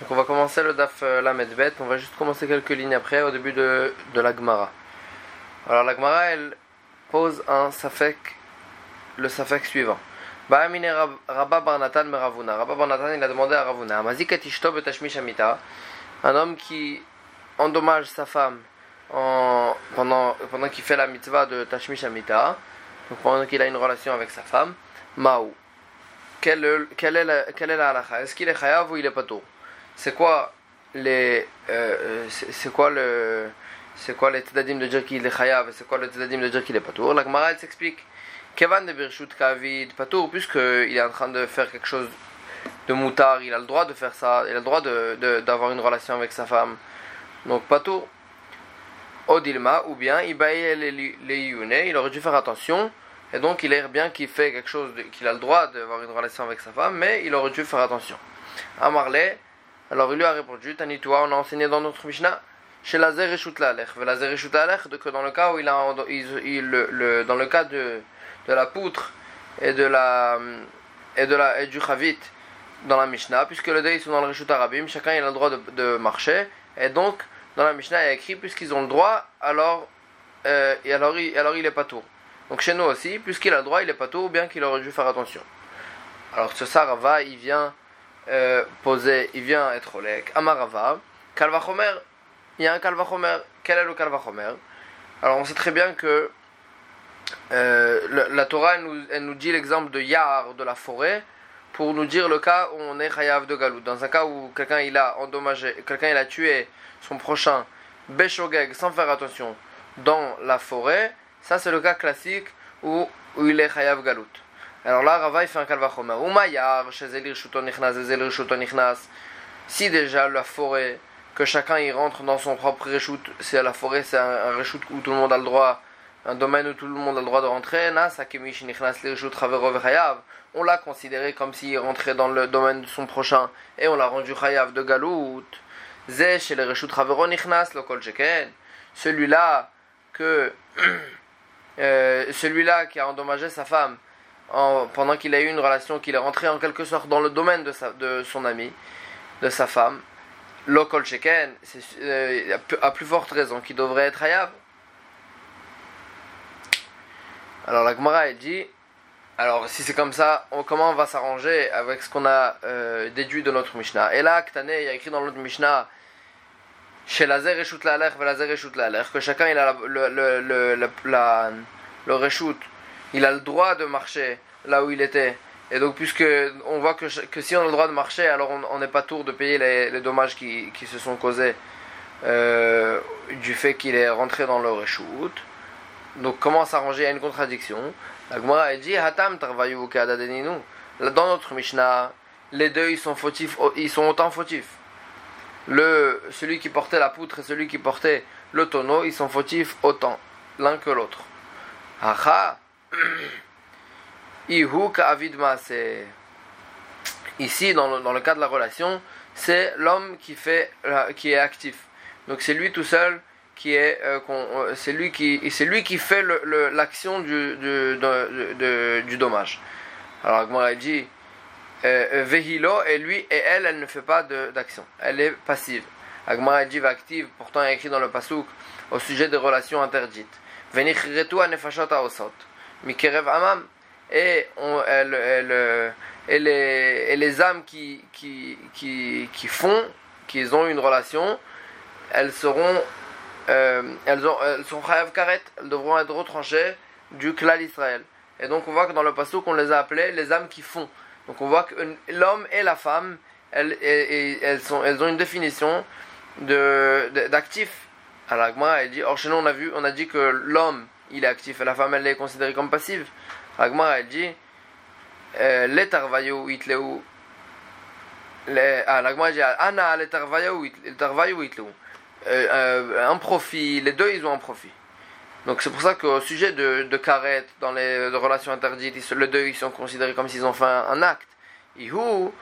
Donc on va commencer le Daf euh, Lamedbet, on va juste commencer quelques lignes après, au début de, de la Gemara. Alors la Gemara, elle pose un safek, le safek suivant. Rabba Barnatan Meravuna. Rabba Barnatan, il a demandé à Ravuna, un homme qui endommage sa femme en, pendant, pendant qu'il fait la mitzvah de Tashmish Amita, donc pendant qu'il a une relation avec sa femme, Maou. Quelle, est la, quelle la Est-ce qu'il est chayav ou il est pato c'est quoi les euh, c'est quoi le c'est quoi les de dire qu'il est chayav et c'est quoi le tadadim de dire qu'il est patour? La Gemara s'explique. Kevan de Birshut Kavid patour puisqu'il est en train de faire quelque chose de moutard il a le droit de faire ça il a le droit de, d'avoir une relation avec sa femme. Donc patour Odilma ou bien il aurait dû faire attention. Et donc il est bien qu'il fait quelque chose qu'il a le droit d'avoir une relation avec sa femme mais il aurait dû faire attention. Amarle alors il lui a répondu, Tanitoua, on a enseigné dans notre Mishnah, chez la Zereshut Lalech, la Zereshut que dans le cas où il a, il, le, dans le cas de, de la poutre et de la et de la et du Chavit dans la Mishnah, puisque les deux ils sont dans le Reshut Arabim, chacun a le droit de, marcher, et donc dans la Mishnah il y a écrit puisqu'ils ont le droit, alors euh, et alors il, alors il est pas tout. Donc chez nous aussi, puisqu'il a le droit, il est pas tout, bien qu'il aurait dû faire attention. Alors ce Sarava, il vient euh, posé, il vient être olek. Amarava, Kalvachomer, il y a un Kalvachomer. Quel est le Kalvachomer Alors on sait très bien que euh, la, Torah elle nous, dit l'exemple de Yar, de la forêt, pour nous dire le cas où on est Chayav de Galout. Dans un cas où quelqu'un il a endommagé, quelqu'un il a tué son prochain Beshogeg sans faire attention dans la forêt, ça c'est le cas classique où, où il est Chayav Galout. Alors là, Rava il fait un kalvachomer. Umayar. Si déjà la forêt, que chacun y rentre dans son propre reshoot, c'est la forêt, c'est un, reshoot où tout le monde a le droit, un domaine où tout le monde a le droit de rentrer, on l'a considéré comme s'il rentrait dans le domaine de son prochain et on l'a rendu chayav de galout. Chez les le Celui-là que. Euh, celui-là qui a endommagé sa femme pendant qu'il a eu une relation, qu'il est rentré en quelque sorte dans le domaine de, sa, de son ami, de sa femme, Lokol Sheken, euh, à plus forte raison qu'il devrait être Hayav. Alors la Gemara elle dit, alors si c'est comme ça, comment on va s'arranger avec ce qu'on a euh, déduit de notre Mishnah? Et là, Ktane, il y a écrit dans notre Mishnah, chez Lazer et Shut Laler, Lazer et Shut Laler, que chacun il a le, le, le, le, la, le il a le droit de marcher là où il était. Et donc, puisque on voit que, que si on a le droit de marcher, alors on n'est pas tour de payer les, dommages qui, qui, se sont causés euh, du fait qu'il est rentré dans le reshoot. Donc, comment s'arranger à une contradiction? La Gemara dit Hatam Dans notre Mishnah, les deux ils sont fautifs, ils sont autant fautifs. Le, celui qui portait la poutre et celui qui portait le tonneau, ils sont fautifs autant l'un que l'autre. Aha Ici, dans le, dans le cas de la relation, c'est l'homme qui fait, qui est actif. Donc c'est lui tout seul qui est, euh, euh, c'est lui lui qui fait l'action du, du, du, dommage. Alors Agmara dit, euh, Vehilo et lui et elle, elle ne fait pas d'action. Elle est passive. Agmara dit active, pourtant écrit dans le pasouk au sujet des relations interdites. Venichretu anefashot osot. Mikerev Amam, et, elle, et, les, les âmes qui, qui, qui, qui font, qui ont une relation, elles seront, euh, elles, ont, elles sont karet, elles devront être retranchées du clan Israël. Et donc on voit que dans le passage qu'on les a appelées les âmes qui font. Donc on voit que l'homme et la femme, elles, elles, sont, elles ont une définition de, d'actif. Alors elle dit, or chez nous on a vu, on a dit que l'homme il est actif et la femme elle est considérée comme passive. Agmar elle dit euh, les tarvayu itleu ah l'agmar dit ana les tarvayu itleu euh, euh, un profit les deux ils ont un profit. Donc c'est pour ça qu'au sujet de, de dans les relations interdites les deux ils sont considérés comme s'ils ont fait un, acte. Ihu ou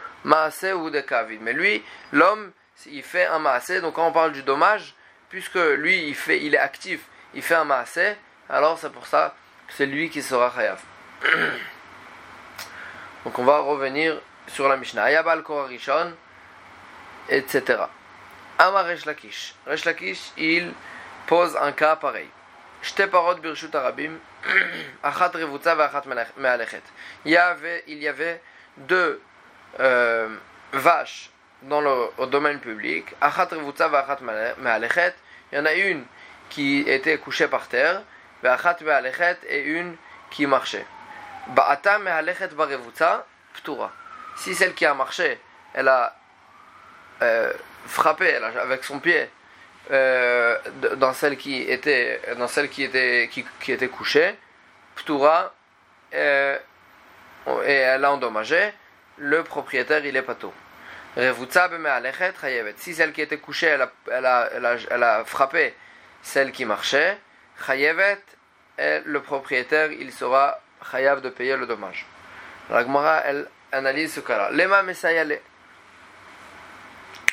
de kavid. Mais lui l'homme il fait un maase. Donc quand on parle du dommage puisque lui il fait il est actif il fait un maase alors c'est pour ça que c'est lui qui sera chayav. Donc on va revenir sur la Mishnah. Ayabal Korarishon, etc. Amar Resh Lakish. Resh Lakish, il pose un cas pareil. Shte parot birshut arabim, achat revutza achat mealechet. Il y avait, il y avait deux euh, vaches dans le domaine public. Achat revutza achat mealechet. Il y en a une qui était couchée par terre, achat mealechet et une qui marchait. Ba'ata mealechet barevutza, ptura. Si celle qui a marché, elle a euh, frappé avec son pied euh, dans celle qui était dans celle qui était qui, qui était couchée, Ptura euh, et elle a endommagé, le propriétaire il est pato. Si celle qui était couchée elle a, elle a, elle a, elle a frappé celle qui marchait, chayevet, le propriétaire il sera chayav de payer le dommage. La Gemara elle analyse ce cas-là. Lema mesayale.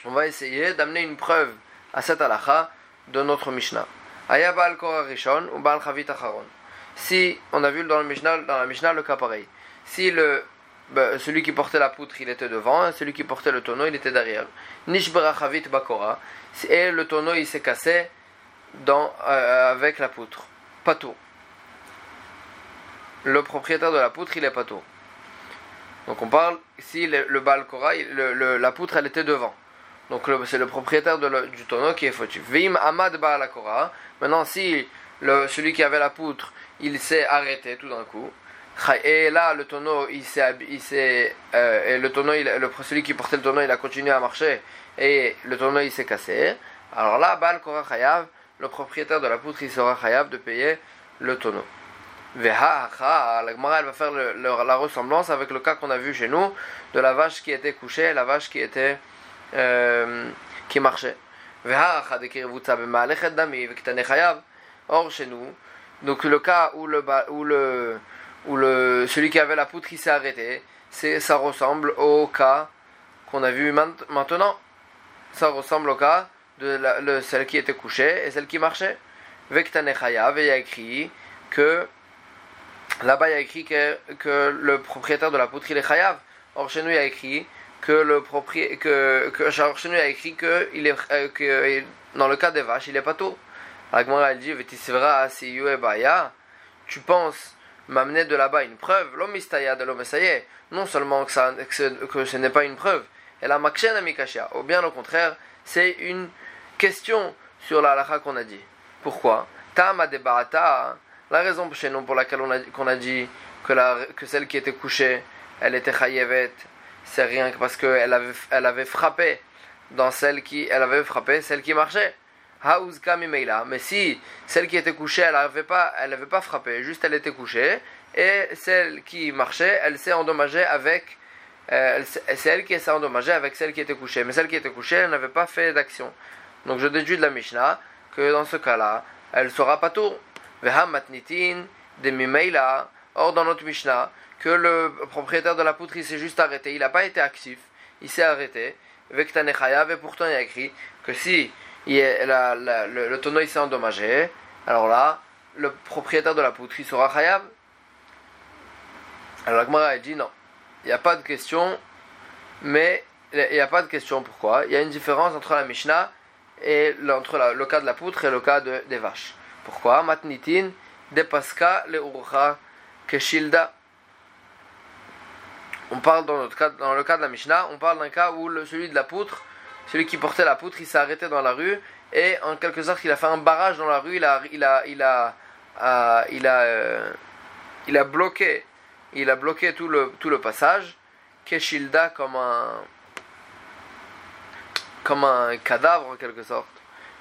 On va essayer d'amener une preuve à cette halakha de notre Mishnah. Aya Baal Rishon ou Baal Chavit Acharon. Si, on a vu dans, le Mishnah, dans la Mishnah le cas pareil. Si le, ben, celui qui portait la poutre il était devant, et celui qui portait le tonneau il était derrière. Nishbera Chavit Bakora. Et le tonneau il s'est cassé dans, euh, avec la poutre. Pato. Le propriétaire de la poutre il est pato. Donc on parle, si le, le Baal le, la poutre elle était devant. Donc c'est le propriétaire du tonneau qui est fautif. Vim Amad Baalakora. Maintenant, si celui qui avait la poutre, il s'est arrêté tout d'un coup. Et là, le tonneau, il s'est, euh, et le tonneau, le, celui qui portait le tonneau, il a continué à marcher et le tonneau, il s'est cassé. Alors là, Baal Kora Chayav, le propriétaire de la poutre, il sera Chayav de payer le tonneau. Veha, la Gemara, elle va faire la ressemblance avec le cas qu'on a vu chez nous de la vache qui était couchée, la vache qui était euh, qui marchait. Or, chez nous, donc le cas où le, où le, où le celui qui avait la poutre qui s'est arrêté, ça ressemble au cas qu'on a vu maintenant. Ça ressemble au cas de celle qui était couchée et celle qui marchait. Vektane Chayav, et il y a écrit que là-bas il y a écrit que, que le propriétaire de la poutre il est Chayav. Or chez nous il y a écrit que le propriétaire que que Chenu a écrit que il est euh, que dans le cas des vaches il est pas tôt. La elle dit tu penses m'amener de là-bas une preuve? L'homme de l'homme non seulement que, ça, que, ce n'est pas une preuve elle a ou bien au contraire c'est une question sur la halakha qu'on a dit pourquoi? Tama la raison chez nous pour laquelle on a, qu'on a dit que, la, que celle qui était couchée elle était chayevet c'est rien que parce qu'elle avait, elle avait frappé dans celle qui, elle avait frappé celle qui marchait. Mais si celle qui était couchée, elle n'avait pas, pas frappé, juste elle était couchée, et celle qui marchait, elle s'est endommagée avec, euh, c'est elle qui s'est endommagée avec celle qui était couchée. Mais celle qui était couchée, elle n'avait pas fait d'action. Donc je déduis de la Mishnah que dans ce cas-là, elle sera pas tour. Or dans notre Mishnah, que le propriétaire de la poutre s'est juste arrêté, il n'a pas été actif, il s'est arrêté, et pourtant il a écrit que si le, tonneau s'est endommagé, alors là, le propriétaire de la poutre il sera Chayav. Alors la Gemara dit non, il n'y a pas de question, mais il n'y a pas de question. Pourquoi? Il y a une différence entre la Mishnah et entre le cas de la poutre et le cas de, des vaches. Pourquoi? Matnitin, le Keshilda on parle dans, notre cas, dans le cas de la Mishnah, on parle d'un cas où celui de la poutre, celui qui portait la poutre, il s'est arrêté dans la rue et en quelque sorte il a fait un barrage dans la rue, il a, il a, il a, euh, il a, euh, il a bloqué, il a bloqué tout le, tout le passage, Keshilda comme un, comme un cadavre en quelque sorte.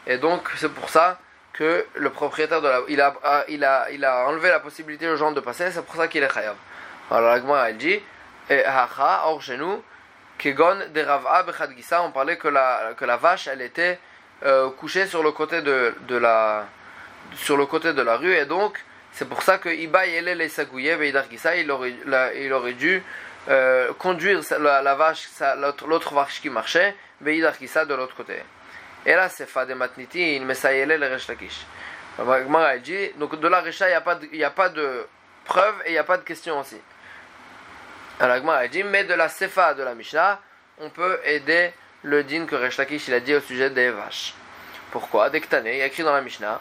Et donc c'est pour ça que le propriétaire de la, il a, il a, il a enlevé la possibilité aux gens de passer, c'est pour ça qu'il est chayav. Alors la elle dit et Hacha, or chez nous, Kegon de Rav'a on parlait que la, que la vache, elle était euh, couchée sur le côté de, de, la, sur le côté de la rue, et donc c'est pour ça que Iba Yele les Sagouye, il aurait, il aurait dû euh, conduire la vache, l'autre vache qui marchait, De l'autre côté. Et là, c'est Fade Matniti, Mesayele le Resh Lakish. Donc de la Recha, il n'y a, a pas de preuve et il n'y a pas de question aussi. Alors, a dit, mais de la Sefa de la Mishnah, on peut aider le din que Resh Lakish il a dit au sujet des vaches. Pourquoi? Dektane, il y a écrit dans la Mishnah,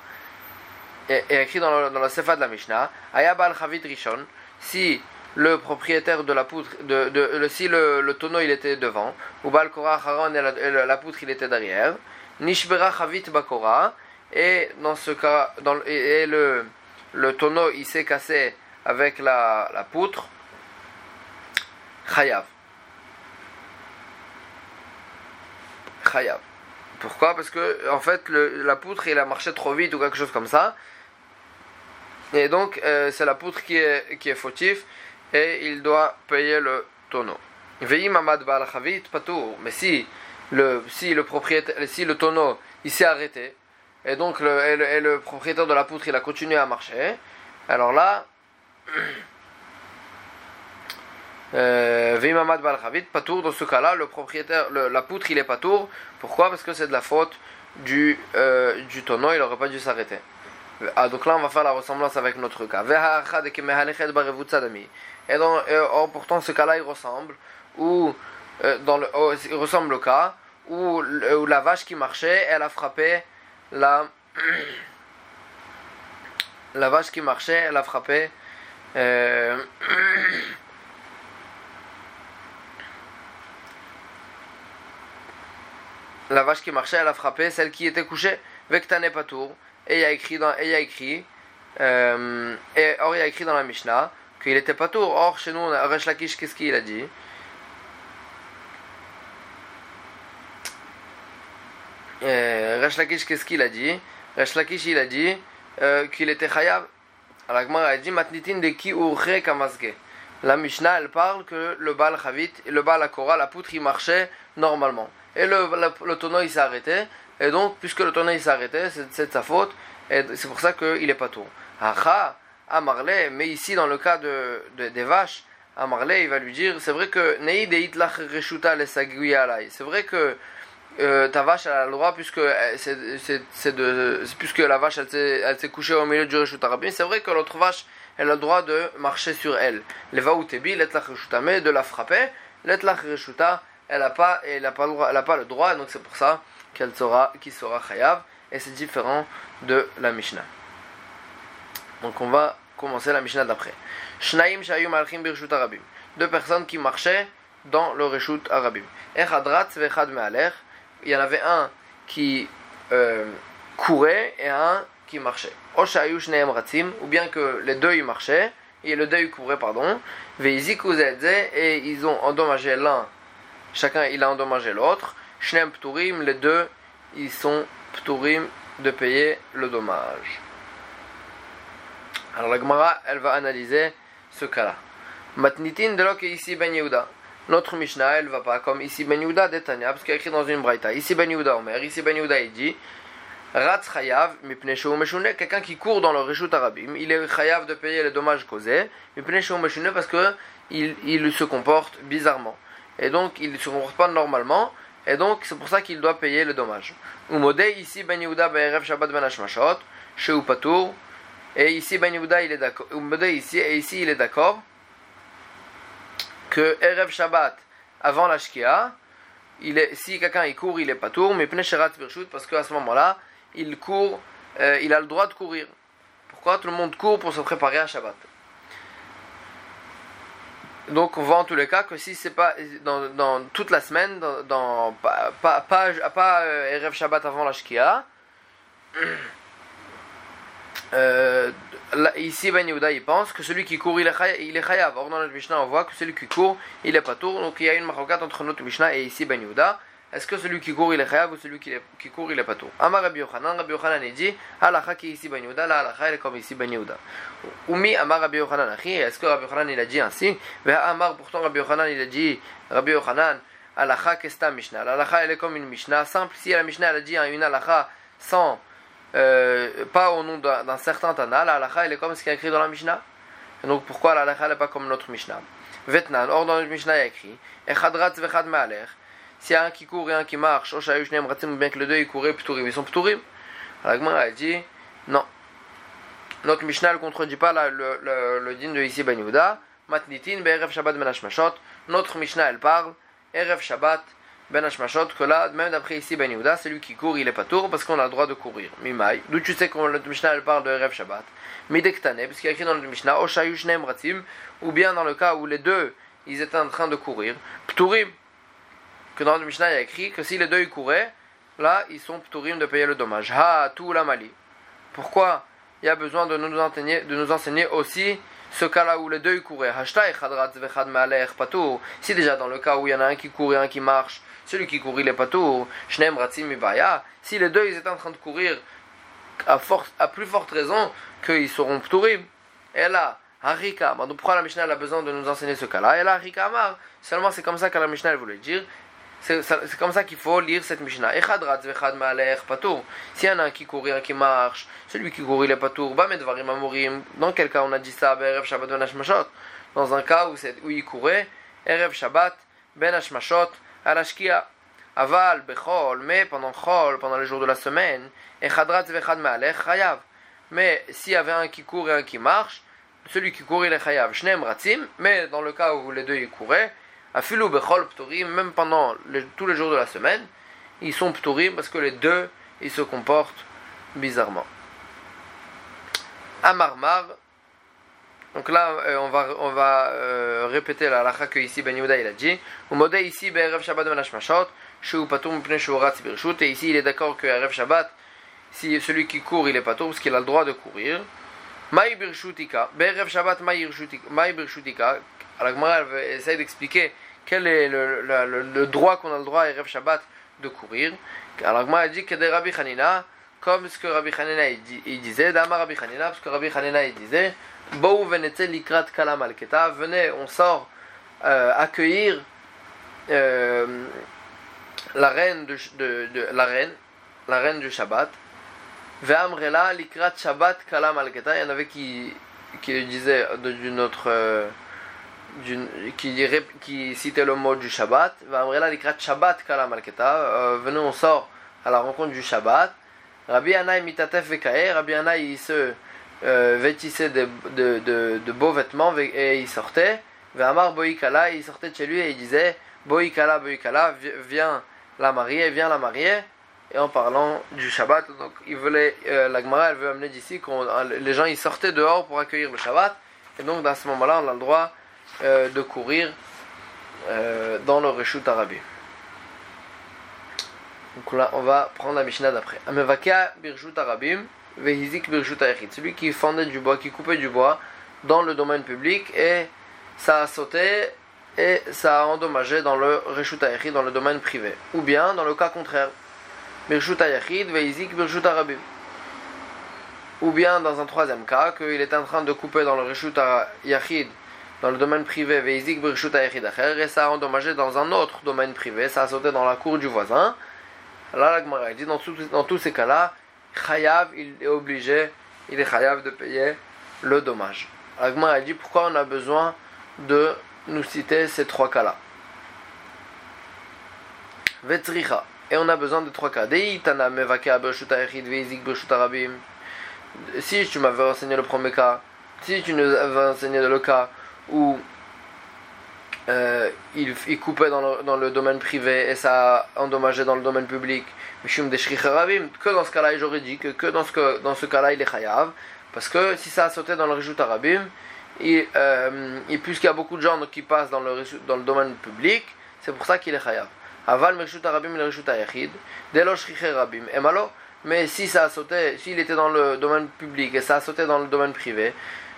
et, écrit dans le, dans le Sefa de la Mishnah, Ayabal Chavit Rishon, si le propriétaire de la poutre, de, si le, tonneau il était devant, ou Bal Korah Haron et, la, poutre il était derrière, Nishbera Chavit Bakora, et dans ce cas, et, le, tonneau il s'est cassé avec la, poutre, Chayav. Chayav. Pourquoi? Parce que en fait la poutre il a marché trop vite ou quelque chose comme ça. Et donc euh, c'est la poutre qui est, qui est fautif et il doit payer le tonneau. Mais si le, si le propriétaire, si le tonneau il s'est arrêté et donc le, et le, propriétaire de la poutre il a continué à marcher, alors là Vimamad Balchavit, Patour, dans ce cas-là, le propriétaire, la poutre il est Patour. Pourquoi? Parce que c'est de la faute du, euh, du tonneau, il n'aurait pas dû s'arrêter. Ah, donc là, on va faire la ressemblance avec notre cas. Et donc, oh, pourtant, ce cas-là, il ressemble, ou, euh, dans le, oh, il ressemble au cas où, la vache qui marchait, elle a frappé la. la vache qui marchait, elle a frappé. Euh, la vache qui marchait, elle a frappé celle qui était couchée, Vektane Patour. Et il a écrit dans, et il a écrit, euh, et or il y a écrit dans la Mishnah qu'il était Patour. Or chez nous, Resh Lakish, qu'est-ce qu'il a dit? Euh, Lakish, qu'est-ce qu'il a dit? Resh Lakish, il a dit euh, qu'il était Chayav. Alors a dit Matnitin de ki kamasge. La Mishnah, elle parle que le Baal Chavit, le Baal Akora, la poutre, il marchait normalement et le, tonneau il s'est arrêté. Et donc, puisque le tonneau il s'est arrêté, c'est de sa faute, et c'est pour ça qu'il est pas tout. Acha, Amarle, mais ici dans le cas de, de des vaches, Amarle il va lui dire c'est vrai que c'est vrai que euh, ta vache a le droit puisque euh, c'est de puisque la vache elle s'est couchée au milieu du reshuta c'est vrai que l'autre vache elle a le droit de marcher sur elle. Les va tebi, mais de la frapper, l'etlach elle n'a pas, elle a pas, le droit, elle a pas le droit, donc c'est pour ça qu'elle sera, qui sera chayav, et c'est différent de la Mishnah. Donc on va commencer la Mishnah d'après. Deux personnes qui marchaient dans le reshut arabim. Vechad. Il y en avait un qui euh, courait et un qui marchait. Oshayu ratzim, ou bien que les deux ils marchaient, et le deux ils couraient, pardon. et ils ont endommagé l'un chacun il a endommagé l'autre. Pturim, les deux, ils sont Pturim de payer le dommage. Alors la Gemara, elle va analyser ce cas-là. Matnitin de l'ok ici Ben Yehuda. Notre Mishnah, elle va pas comme ici Ben Yehuda d'Etania, parce qu'il écrit dans une braïta. Ici Ben Yehuda Omer, ici Ben Yehuda il dit Ratz Chayav, quelqu'un qui court dans le Rishut Arabim, il est Chayav de payer les dommages causés, parce que il, il se comporte bizarrement et donc il ne se comporte pas normalement, et donc c'est pour ça qu'il doit payer le dommage. Umodé ici Ben Yehuda Be'erev Shabbat Ben Hashmashot, chez Upatour, et ici Ben il est d'accord, ici, et ici il est d'accord que Erev Shabbat avant la Shkia, si quelqu'un il court, il est pas tour, mais Pnesherat Birshut, parce qu'à ce moment-là, il court, euh, il a le droit de courir. Pourquoi tout le monde court pour se préparer à Shabbat? Donc on voit en tous les cas que si c'est pas dans, toute la semaine, dans, pas, pas, pas, euh, Shabbat avant la Shkia, euh, ici Ben Yehuda il pense que celui qui court il est, il est chayav. Or dans notre Mishnah on voit que celui qui court il est pas tour. Donc il y a une maroquette entre notre Mishnah et ici Ben Yehuda. Est-ce que celui qui court il est chayav ou celui qui, qui court il est pas tout Amar Rabbi Yochanan, Rabbi Yochanan il dit Halacha qui est ici Ben Yehuda, la halacha elle est comme ici Ben Yehuda. Oumi Amar Rabbi Yochanan Achi, est-ce que Rabbi Yochanan il a dit ainsi? Veha Amar pourtant Rabbi Yochanan il a dit Rabbi Yochanan, halacha kesta Mishnah? La halacha elle est comme une Mishnah simple. Si la Mishnah elle a dit une halacha sans, euh, pas au nom d'un certain Tana, la halacha elle est comme ce qui est écrit dans la Mishnah. Donc pourquoi la halacha elle n'est pas comme notre Mishnah? Vetnan, or dans notre Mishnah il y a écrit Echadrat vechad. S'il y a un qui court et un qui marche, ou bien que les deux ils couraient pturim, ils sont pturim. La elle dit non. Notre Mishnah ne contredit pas la, le, le, le din de ici Ben Yehuda. Matnitin, Be'erev Shabbat Ben Notre Mishnah elle parle, Erev Shabbat, Ben Hashmashot, que là, même d'après ici Ben Yehuda, celui qui court, il est pas tour parce qu'on a le droit de courir. Mimai, d'où tu sais que le Mishnah parle de Erev Shabbat? Midektane, parce qu'il y a écrit dans le Mishnah, Oshayushnem Ratim, ou bien dans le cas où les deux, ils étaient en train de courir. Pturim, que dans le Mishnah il y a écrit que si les deux ils couraient, là, ils sont Pturim de payer le dommage. Ha, tout la Mali. Pourquoi il y a besoin de nous enseigner, de nous enseigner aussi ce cas-là où les deux ils couraient? Si déjà dans le cas où il y en a un qui court et un qui marche, celui qui court il est patour. Shnem ratzim Si les deux ils étaient en train de courir, à, plus forte raison qu'ils seront ptourim. Et là, Harika, donc pourquoi la Mishnah a besoin de nous enseigner ce cas-là? Et là, Harika seulement c'est comme ça que la Mishnah voulait dire. C'est comme ça qu'il faut lire cette Mishnah. S'il y en a un qui court et un qui marche, celui qui court il est patour. Dans quel cas on a dit ça? Ben Dans un cas où, où il courait, Erev Shabbat, Ben Hashmashot, Alashkia. Aval, Bechol, mais pendant Chol, pendant les jours de la semaine, Echadrat Vechad Maalech, Chayav. Mais s'il y avait un qui court et un qui marche, celui qui court il est Chayav. Shnem Ratzim, mais dans le cas où les deux y couraient, Afilu Bechol Ptorim, même pendant tous les jours de la semaine, ils sont Ptorim parce que les deux, ils se comportent bizarrement. Amarmar, donc là, euh, on va, on va euh, répéter la lacha que ici Ben Yehuda il a dit. Ou modé ici Be'erev Shabbat Ben Hashmashot. Et ici, il est d'accord que Aref Shabbat, si celui qui court, il est tôt, parce qu'il a le droit de courir. Maï Birshutika, Be'erev Shabbat Maï Birshutika. Alors, elle essaie d'expliquer quel est le, droit qu'on a le droit à Erev Shabbat de courir. Alors, elle dit que des Rabbi Hanina, comme ce que Rabbi Hanina il, disait, Dama Rabbi Hanina, parce que Rabbi Hanina il disait, Venez, on sort euh, accueillir. Euh, la reine de, la reine, la reine du Shabbat. Ve'amrela likrat Shabbat kalam al Il y en avait qui, qui disaient d'une autre. Euh, qui, qui citait le mot du Shabbat. Ve'amrela likrat Shabbat kalam al Venez, on sort à la rencontre du Shabbat. Rabbi Anai mitatef vekaer. Rabbi Anai euh, vêtissait de, de, beaux vêtements et il sortait. Ve'amar boikala. Il sortait de chez lui et il disait boikala boikala. Viens la mariée, vient la mariée, et en parlant du Shabbat, donc il voulait, euh, la Gemara elle veut amener d'ici que euh, les gens ils sortaient dehors pour accueillir le Shabbat, et donc dans ce moment-là on a le droit de courir dans le Reshut Arabi. Donc là on va prendre la Mishnah d'après. Amevaka Birshut Arabim, Vehizik celui qui fendait du bois, qui coupait du bois dans le domaine public, et ça a sauté et ça a endommagé dans le Reshut dans le domaine privé. Ou bien, dans le cas contraire, Birshut Veizik Birshut Arabim. Ou bien, dans un troisième cas, qu'il est en train de couper dans le Reshut Yachid, dans le domaine privé, Veizik Birshut et ça a endommagé dans un autre domaine privé, ça a sauté dans la cour du voisin. Là, la dit, dans, dans tous ces cas-là, Chayav, il est obligé, il est Chayav de payer le dommage. La dit, pourquoi on a besoin de nous citer ces trois cas-là? Vetricha. Et on a besoin de trois cas. Si tu m'avais enseigné le premier cas, si tu nous avais enseigné le cas où euh, il, coupait dans le, domaine privé et ça a endommagé dans le domaine public, que dans ce cas-là, j'aurais dit que, dans ce, dans ce cas-là, il est chayav. Parce que si ça a sauté dans le Rejut Arabim, et, euh, et puisqu'il y a beaucoup de gens qui passent dans le, dans le domaine public, c'est pour ça qu'il est chayav. Aval mershut arabim le reshut ayachid, delosh rabim. Et malo, mais si ça a sauté, s'il était dans le domaine public et ça a sauté dans le domaine privé,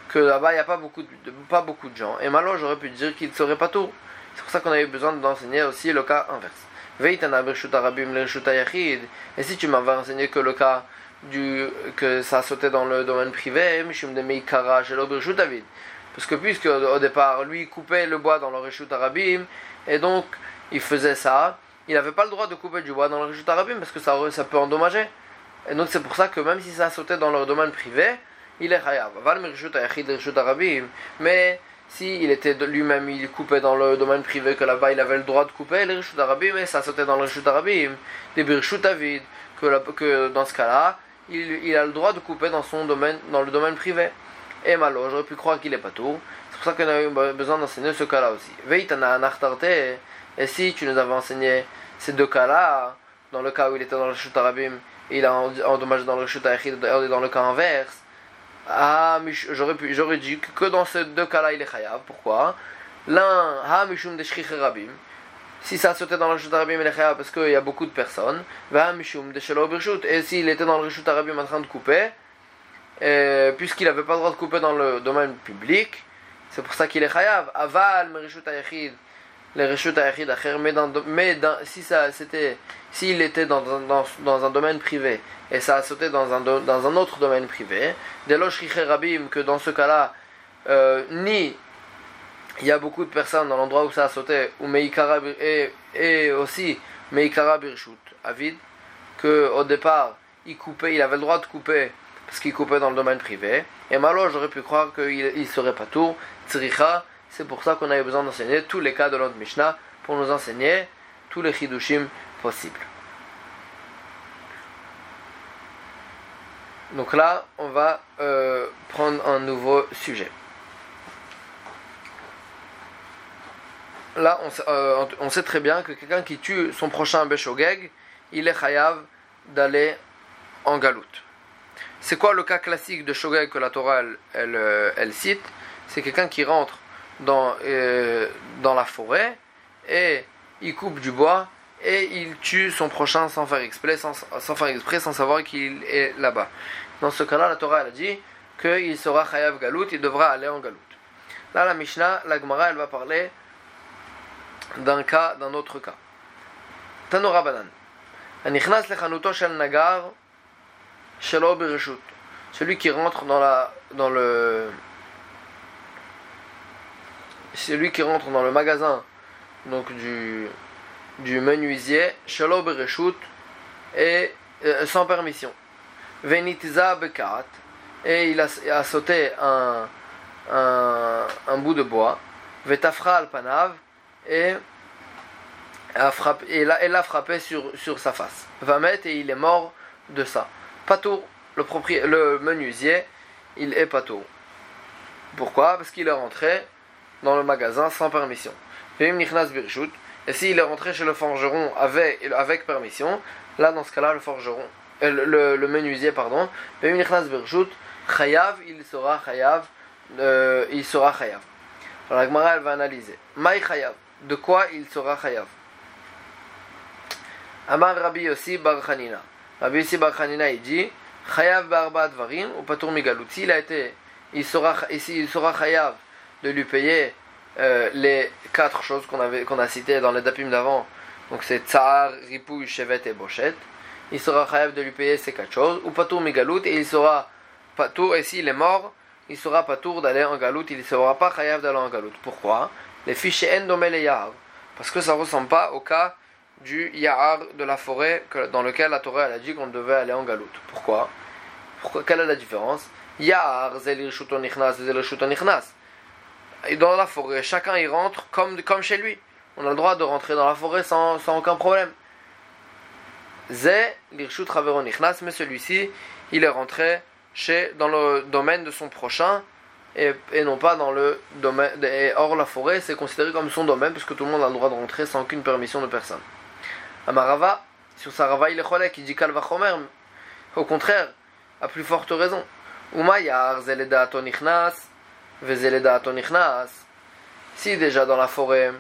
que là-bas il n'y a pas beaucoup, de, pas beaucoup de gens, et malo j'aurais pu dire qu'il ne serait pas tout. C'est pour ça qu'on avait besoin d'enseigner aussi le cas inverse. Veitana mershut arabim le reshut ayachid. Et si tu m'avais enseigné que le cas du, que ça a sauté dans le domaine privé. Parce que puisque au départ, lui coupait le bois dans le Reshut Arabim, et donc il faisait ça, il n'avait pas le droit de couper du bois dans le Reshut Arabim, parce que ça, ça peut endommager. Et donc c'est pour ça que même si ça sautait dans leur domaine privé, il est chayav. Mais si il était lui-même, il coupait dans le domaine privé, que là-bas il avait le droit de couper le Reshut Arabim, mais ça sautait dans le Reshut Arabim, des Birshut David, que, dans ce cas-là, il, a le droit de couper dans son domaine, dans le domaine privé et malo, j'aurais pu croire qu'il est pas tout. C'est pour ça qu'on a eu besoin d'enseigner ce cas-là aussi. Veitana et si tu nous avais enseigné ces deux cas-là, dans le cas où il était dans le Rishut Arabim, il a endommagé dans le Rishut Ayachid, dans le cas inverse, ah, j'aurais, pu, j'aurais dit que dans ces deux cas-là, il est chayav. Pourquoi? L'un, ha mishum de rabim. Si ça sautait dans le Rishut Arabim, il est chayav parce qu'il y a beaucoup de personnes. Va mishum de shelo Et s'il était dans le Rishut Arabim en train de couper, euh, puisqu'il n'avait pas le droit de couper dans le domaine public, c'est pour ça qu'il est chayav. Aval, merishut ayachid, les rishut ayachid mais, dans, mais dans, si ça c'était s'il était dans, un domaine privé et ça a sauté dans un, dans un autre domaine privé, dès rabim que dans ce cas-là, euh, ni il y a beaucoup de personnes dans l'endroit où ça a sauté, ou meikara et, aussi meikara birshut, avid, que au départ il coupait, il avait le droit de couper parce qu'il coupait dans le domaine privé. Et malo, j'aurais pu croire qu'il il serait pas tout. Tzricha, c'est pour ça qu'on avait besoin d'enseigner tous les cas de l'autre Mishnah pour nous enseigner tous les chidushim possibles. Donc là, on va euh, prendre un nouveau sujet. Là, on, euh, on sait très bien que quelqu'un qui tue son prochain Beshogeg, il est chayav d'aller en galoute. C'est quoi le cas classique de Shogeg que la Torah elle, euh, elle, cite? C'est quelqu'un qui rentre dans, euh, dans la forêt et il coupe du bois et il tue son prochain sans faire exprès, sans, faire exprès, sans savoir qu'il est là-bas. Dans ce cas-là, la Torah elle a dit qu'il sera Chayav Galout, il devra aller en Galout. Là, la Mishnah, la Gemara, elle va parler d'un cas, d'un autre cas. Tanora Banan. Nagar celui qui rentre dans la dans le celui qui rentre dans le magasin donc du du menuisier Shelo et euh, sans permission. Venitiza bekat et il a, sauté un, un, bout de bois. Vetafra al panav et a frappé, et l'a frappé sur, sur sa face. Vamet et il est mort de ça. Patour, le, le menuisier, il est patour. Pourquoi? Parce qu'il est rentré dans le magasin sans permission. Et s'il est rentré chez le forgeron avec, permission, là dans ce cas-là, le forgeron, euh, le, menuisier, pardon, il sera chayav, euh, il sera chayav. Alors elle va analyser. Maï chayav, de quoi il sera chayav Amar Rabbi Yossi Bar. Rabbi Yossi Bar il dit Chayav Barba Dvarim ou Patour Migalut. S'il a été, il sera, il sera Chayav de lui payer euh, les quatre choses qu'on avait qu'on a citées dans les dapim d'avant. Donc c'est Tsar, Ripouille, Chevet et Bochet. Il sera Chayav de lui payer ces quatre choses. Ou Patour Migalut et il sera Patour, et s'il est mort, il sera Patour d'aller en Galout. Il ne sera pas Chayav d'aller en Galout. Pourquoi? Les fichiers Endomel et Parce que ça ne ressemble pas au cas du Yahar de la forêt dans lequel la Torah a dit qu'on devait aller en galoute. Pourquoi, Pourquoi? Quelle est la différence? Yahar, Et dans la forêt, chacun y rentre comme, comme chez lui. On a le droit de rentrer dans la forêt sans, sans aucun problème. Zé, l'irshut mais celui-ci, il est rentré chez, dans le domaine de son prochain et, et, non pas dans le domaine. Et hors la forêt, c'est considéré comme son domaine parce que tout le monde a le droit de rentrer sans aucune permission de personne. Amarava, sur sa rava, il est cholek, il dit kalvachomer. Au contraire, à plus forte raison. Umayar, zeleda atonichnas, vezeleda atonichnas. Si déjà dans la forêt,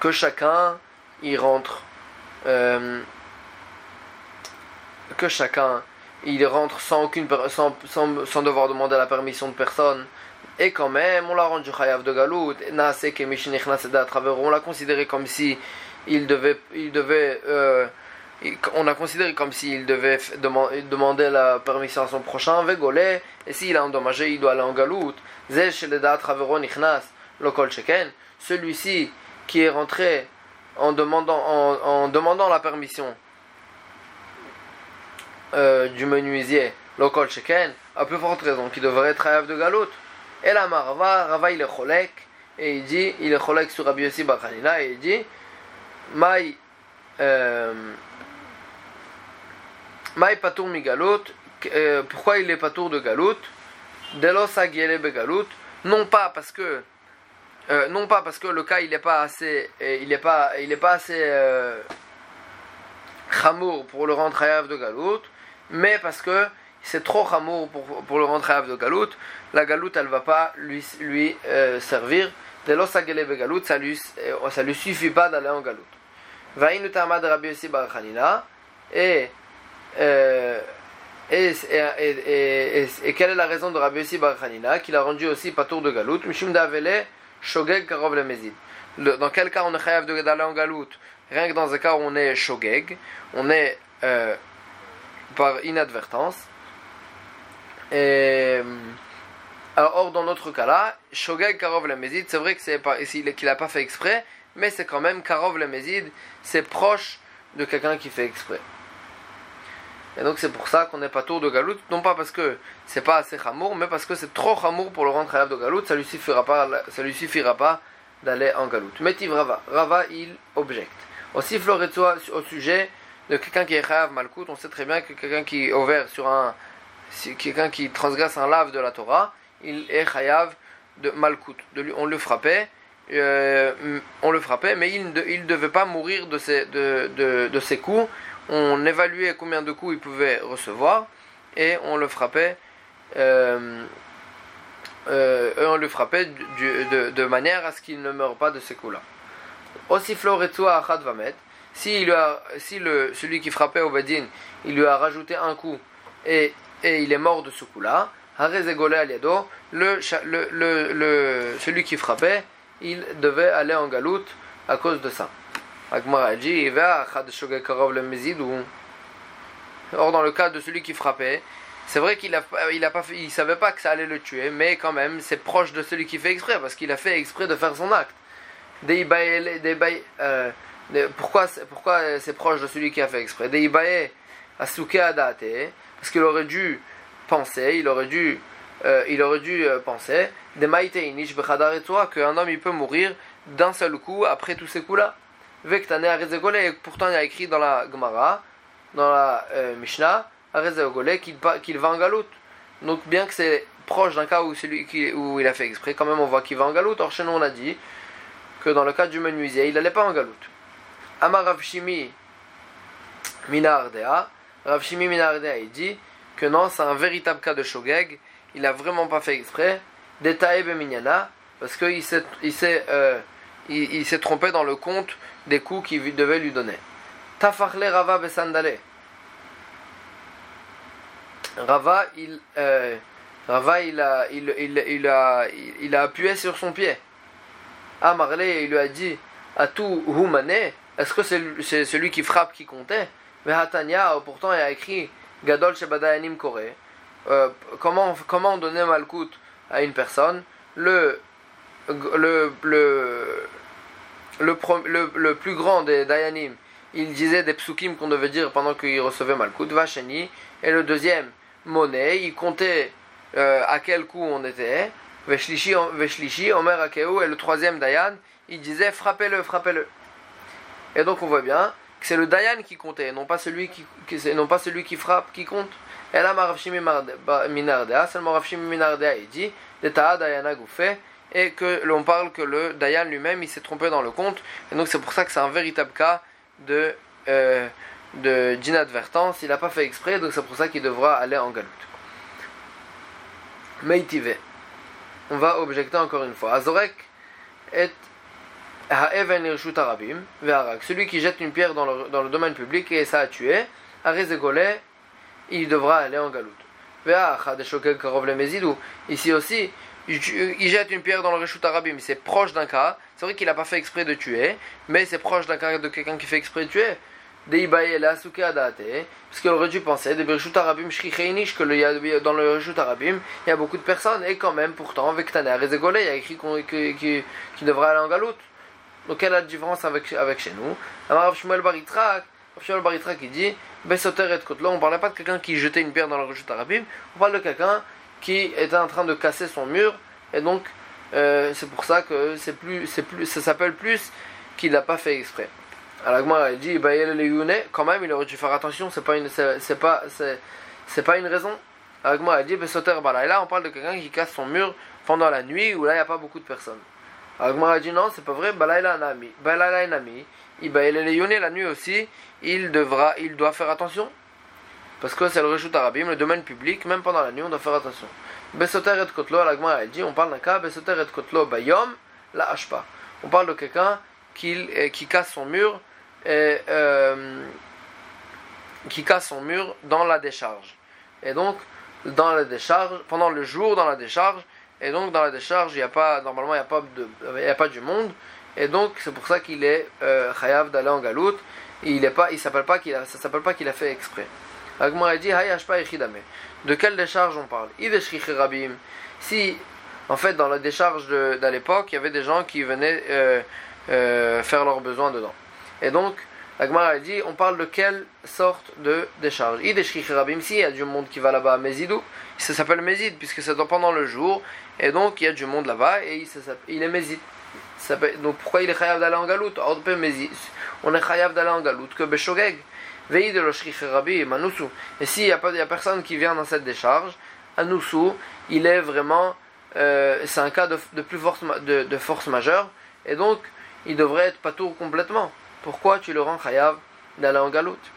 que chacun y rentre, euh, que chacun il rentre sans aucune sans, sans, sans, devoir demander la permission de personne et quand même on l'a rendu chayav de galout on l'a considéré comme si il devait, il devait euh, on a considéré comme s'il devait demander la permission à son prochain, Vegolé, et s'il a endommagé, il doit aller en galoute. Celui-ci qui est rentré en demandant, la permission euh, du menuisier, lokol sheken, a plus forte raison qu'il devrait être à de galoute. Et la marava, Rava il est et il dit, il est cholek sur Rabbi Yossi et il dit, Maï euh, Maï patour mi galot. Euh, pourquoi il est patour de galot Delos galot. Non pas parce que euh, non pas parce que le cas il n'est pas assez, il est pas, il est pas assez euh, pour le rendre Hayav de Galout, mais parce que c'est trop Hamour pour, pour le rendre Hayav de Galout. La Galout elle va pas lui, lui euh, servir. De l'osagele Galout, ça lui, ça lui suffit pas d'aller en Galout. Vaïnu Tamad Rabbi Bar et et, et, quelle est la raison de Rabbi Yossi Bar qu'il a rendu aussi Patour de Galout? Mishum Davele Shogeg Karov le Mezid. Dans quel cas on est chayav d'aller en Galout? Rien que dans un cas où on est Shogeg, on est euh, par inadvertance. Et, or, dans notre cas-là, Shogeg Karov le Mezid, c'est vrai que c'est qu'il n'a pas fait exprès, mais c'est quand même Karov le Mezid, c'est proche de quelqu'un qui fait exprès. Et donc c'est pour ça qu'on n'est pas tour de galout, non pas parce que c'est pas assez chamour, mais parce que c'est trop chamour pour le rendre khayab de galout, ça lui suffira pas, ça lui suffira pas d'aller en galout. Metiv Rava, Rava il objecte. Aussi Floretsoa au sujet de quelqu'un qui est chayav malkout, on sait très bien que quelqu'un qui est ouvert sur un, quelqu'un qui transgresse un lave de la Torah, il est chayav de malkout. On le frappait, euh, on le frappait, mais il ne devait pas mourir de ses, de, de, de ses coups on évaluait combien de coups il pouvait recevoir et on le frappait euh, euh, on le frappait de, manière à ce qu'il ne meure pas de ces coups-là. Aussi Floretua Achad Vamet, si, il a, si le, celui qui frappait au il lui a rajouté un coup et, et il est mort de ce coup-là, Aliado, le, le, le, celui qui frappait, il devait aller en galoute à cause de ça. Or, dans le cas de celui qui frappait, c'est vrai qu'il a, il a pas il savait pas que ça allait le tuer, mais quand même, c'est proche de celui qui fait exprès, parce qu'il a fait exprès de faire son acte. Euh, pourquoi, pourquoi c'est proche de celui qui a fait exprès? Parce qu'il aurait dû penser, il aurait dû, euh, il aurait dû euh, penser, qu'un homme il peut mourir d'un seul coup après tous ces coups-là et pourtant il y a écrit dans la Gemara, dans la euh, Mishnah, qu'il va en galoute. Donc bien que c'est proche d'un cas où, celui qui, où il a fait exprès, quand même on voit qu'il va en galoute. Or chez nous on a dit que dans le cas du menuisier, il n'allait pas en galoute. Amar Rav Shimi Minardea, Rav Shimi Minardea il dit que non, c'est un véritable cas de Shogeg, il n'a vraiment pas fait exprès, Detaeb Minyana, parce qu'il s'est il s'est trompé dans le compte des coups qu'il devait lui donner. Tafachle Rava Besandale. Rava, il, euh, Rava, il a, il, il, a, il a appuyé sur son pied. Amarle, il lui a dit, Atu Humane, est-ce que c'est celui qui frappe qui comptait? Mais Hatanya, pourtant, il a écrit Gadol Shebadayanim Kore. Euh, comment, comment donner Malkout à une personne? Le, le, le, le, plus grand des Dayanim, il disait des psukim qu'on devait dire pendant qu'il recevait Malkout, Vacheni, et le deuxième, Monet, il comptait euh, à quel coup on était, Veshlishi, Omer Akeu, et le troisième Dayan, il disait frappez-le, frappez-le. Et donc on voit bien que c'est le Dayan qui comptait, non pas celui qui, non pas celui qui frappe qui compte. Et là, Marafshimi Minardea, seulement Marafshimi Minardea, il dit, Dayana et que l'on parle que le Dayan lui-même il s'est trompé dans le compte. Et donc c'est pour ça que c'est un véritable cas de euh, d'inadvertance. Il n'a pas fait exprès donc c'est pour ça qu'il devra aller en galoute Meitivé. On va objecter encore une fois. Azorek est celui qui jette une pierre dans le, domaine public et ça a tué il devra aller en galoute ici aussi il, jette une pierre dans le Reshut mais c'est proche d'un cas. C'est vrai qu'il n'a pas fait exprès de tuer, mais c'est proche d'un cas de quelqu'un qui fait exprès de tuer. Parce qu'il aurait dû penser, que dans le Reshut Arabim, il y a beaucoup de personnes, et quand même, pourtant, avec Taner et il y a écrit qu'il devrait aller en galoute. Donc, quelle est la différence avec, avec chez nous? Alors, Shmuel Baritrak, Shmuel Baritrak, il dit, on ne parlait pas de quelqu'un qui jetait une pierre dans le Reshut Arabim, on parle de quelqu'un qui était en train de casser son mur et donc euh, c'est pour ça que c'est plus c'est plus ça s'appelle plus qu'il n'a pas fait exprès. Alors elle dit bah quand même il aurait dû faire attention c'est pas une c'est pas c'est pas une raison. Alors elle dit là on parle de quelqu'un qui casse son mur pendant la nuit où là il n'y a pas beaucoup de personnes. Agmar a dit non, c'est pas vrai, Balaïla Nami. Balaïla Nami, la nuit aussi, il, devra, il doit faire attention. Parce que c'est le Reshut Arabim, le domaine public, même pendant la nuit, on doit faire attention. Besoter et Kotlo, l'Agmar a dit, on parle d'un cas, Besoter et Kotlo Bayom, la pas. On parle de quelqu'un qui, euh, qui casse son mur, et, euh, qui casse son mur dans la décharge. Et donc, dans la décharge, pendant le jour dans la décharge, et donc dans la décharge, il y a pas, normalement il n'y a, pas a pas du monde, et donc c'est pour ça qu'il est euh, d'aller en galoute, il il s'appelle pas qu'il a, s'appelle pas qu'il a fait exprès. Agmar dit De quelle décharge on parle? Si, en fait, dans la décharge de, l'époque, il y avait des gens qui venaient euh, euh, faire leurs besoins dedans. Et donc, la dit, on parle de quelle sorte de décharge? Rabim, si il y a du monde qui va là-bas, Mézidou, ça s'appelle Mézid, puisque c'est pendant le jour, et donc il y a du monde là-bas, et il, est Mézid. Donc pourquoi il est chayav d'aller en galoute On est chayav d'aller en galoute que Beshogeg. Veille de Rabim, Anusu. Et s'il n'y a, a personne qui vient dans cette décharge, Anusu, il est vraiment. Euh, c'est un cas de, de plus force, de, de force majeure, et donc il devrait être patour complètement. Pourquoi tu le rends chayav d'aller en galoute?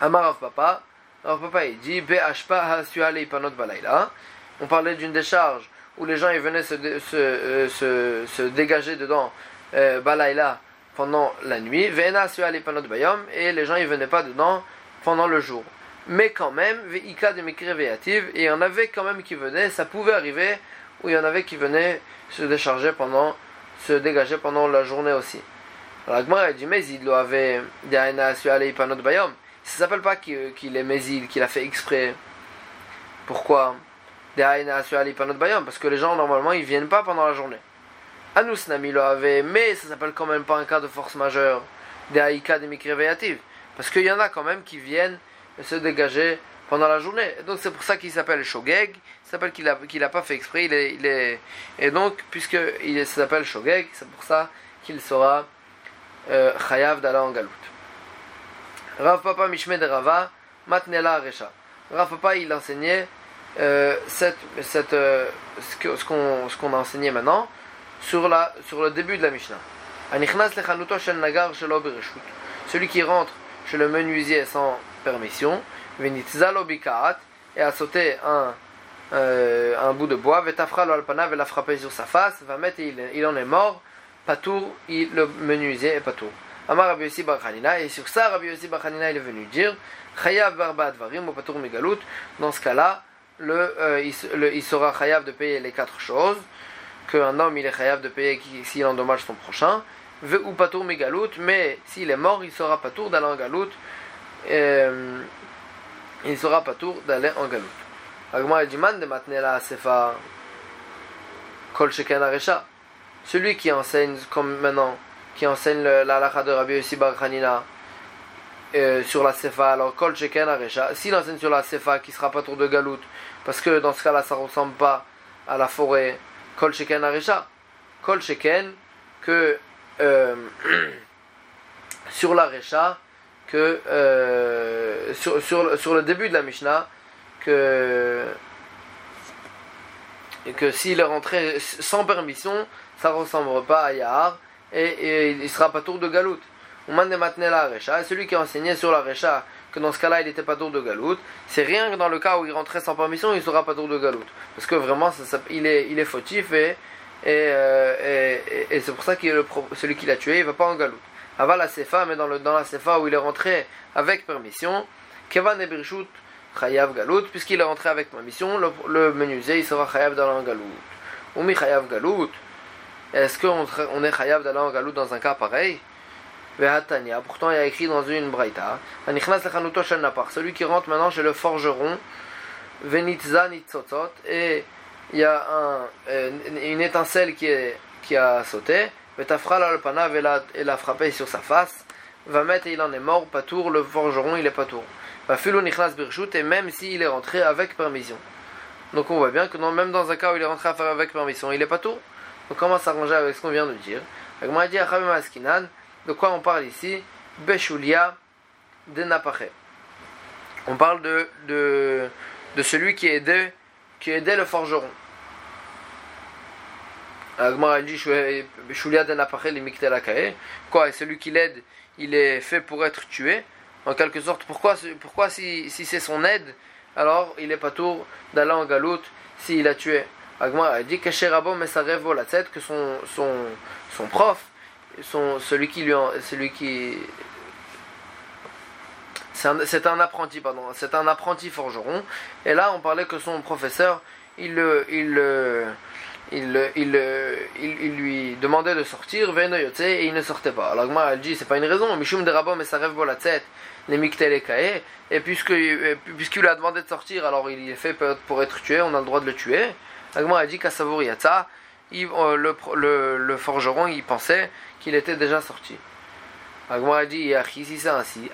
Amar Papa, alors Papa il dit On parlait d'une décharge où les gens ils venaient se, se, euh, se, se dégager dedans euh, Balaïla pendant la nuit, et les gens ils venaient pas dedans pendant le jour. Mais quand même, Veika de et il y en avait quand même qui venaient, ça pouvait arriver où il y en avait qui venaient se décharger pendant, se dégager pendant la journée aussi. Alors dit Mézid lo avait Bayom. Ça s'appelle pas qu'il est Mézid, qu'il a fait exprès. Pourquoi? Parce que les gens normalement ils viennent pas pendant la journée. Anus Nami lo avait, mais ça s'appelle quand même pas un cas de force majeure. Aïka de Mikreveyativ. Parce qu'il y en a quand même qui viennent se dégager pendant la journée. donc c'est pour ça qu'il s'appelle Shogeg. Il s'appelle qu'il a, qu'il a pas fait exprès. Il est, il est, et donc, puisque il s'appelle Shogeg, c'est pour ça qu'il sera euh, chayav d'aller en galoute. Rav Papa Mishme de Rava, Matnela Resha. Rav Papa il enseignait euh, cette, cette, euh, ce qu'on ce qu'on a enseigné maintenant sur, la, sur le début de la Mishnah. Celui qui rentre chez le menuisier sans permission, et a sauté un, euh, un bout de bois, vetafra lo alpana, l'a frappé sur sa face, va mettre, il, il en est mort, Patour, le menuisier est Patour. Amar Rabbi Yossi Barchanina, et sur ça Rabbi Yossi Barchanina il est venu dire Chayav Barba Advarim ou Patour Megalout. Dans ce cas-là, le, euh, il, le, il, sera Chayav de payer les quatre choses qu'un homme il est Chayav de payer s'il endommage son prochain, ou Patour Megalout, mais s'il est mort, il sera Patour d'aller en Galout. Euh, il sera Patour d'aller en Galout. Agmar dit Man de Matnela Sefa Kol Sheken Aresha celui qui enseigne comme maintenant, qui enseigne la halakha de Rabbi Yossi Bar euh, sur la Sefa, alors Kol Sheken Aresha, s'il enseigne sur la Sefa qui sera pas tour de Galout, parce que dans ce cas-là ça ressemble pas à la forêt, Kol Sheken Aresha, Kol Sheken, que euh, sur la Recha, que euh, sur, sur, sur, le début de la Mishnah, que, que s'il est rentré sans permission, ça ne ressemble pas à Yahar, et, il sera pas tour de Galout. On m'a maintenir la Recha, et celui qui a enseigné sur la Recha que dans ce cas-là il n'était pas tour de Galout, c'est rien que dans le cas où il rentrait sans permission, il sera pas tour de Galout. Parce que vraiment, ça, il, est, il est fautif et, euh, et, et, c'est pour ça que celui qui l'a tué, il va pas en Galout. Avant la Sefa, mais dans, le, dans la Sefa où il est rentré avec permission, Kevan et Birchut, Chayav Galout, puisqu'il est rentré avec permission, le, le menuisier il sera Chayav dans la Galout. Oumi Chayav Galout, est-ce qu'on on est chayav d'aller en galout dans un cas pareil? Pourtant, il y a écrit dans une braïta Celui qui rentre maintenant chez le forgeron, Venitza et il y a euh, une étincelle qui, est, qui a sauté, et l'a frappé sur sa face, va mettre et il en est mort, pas tour, le forgeron il est pas tour. Et même s'il est rentré avec permission. Donc on voit bien que même dans un cas où il est rentré avec permission, il est pas tour. On commence à s'arranger avec ce qu'on vient de dire? De quoi on parle ici? Beshulia de Napache. On parle de, de, de celui qui aidait, qui le forgeron. Agmara dit Quoi, celui qui l'aide, il est fait pour être tué? En quelque sorte, pourquoi, si, c'est son aide, alors il est pas tour d'aller en galoute s'il a tué? Agmara dit que son, son, son prof, celui qui c'est un, apprenti pardon c'est un apprenti forgeron et là on parlait que son professeur il il il, il, il, lui demandait de sortir, et il ne sortait pas. Alors elle dit, c'est pas une raison, Mishum de Rabom et rêve tête les Miktel et puisque, puisqu'il lui a demandé de sortir, alors il est fait pour être tué, on a le droit de le tuer. Agma a dit qu'à euh, le, le, le, forgeron, il pensait qu'il était déjà sorti. Agma a dit, si c'est ainsi,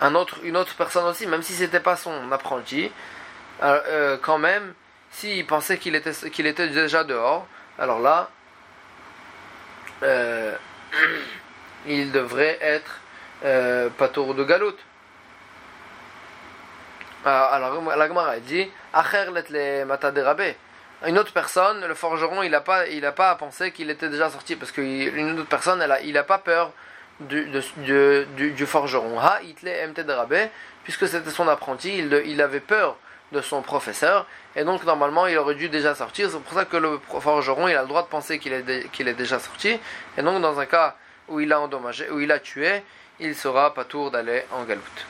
un autre, une autre personne aussi, même si c'était pas son apprenti, euh, euh, quand même, s'il pensait qu'il était, était déjà dehors, alors là, euh, il devrait être euh, patour de galoute. Ah, alors, la Gemara dit Une autre personne, le forgeron, il n'a pas, pas à penser qu'il était déjà sorti parce qu'une autre personne, il n'a pas peur du, du, du, forgeron. Ha, puisque c'était son apprenti, il, avait peur de son professeur, et donc normalement il aurait dû déjà sortir. C'est pour ça que le forgeron il a le droit de penser qu'il est, qu'il est déjà sorti, et donc dans un cas où il a endommagé, où il a tué, il sera pas tour d'aller en galoute.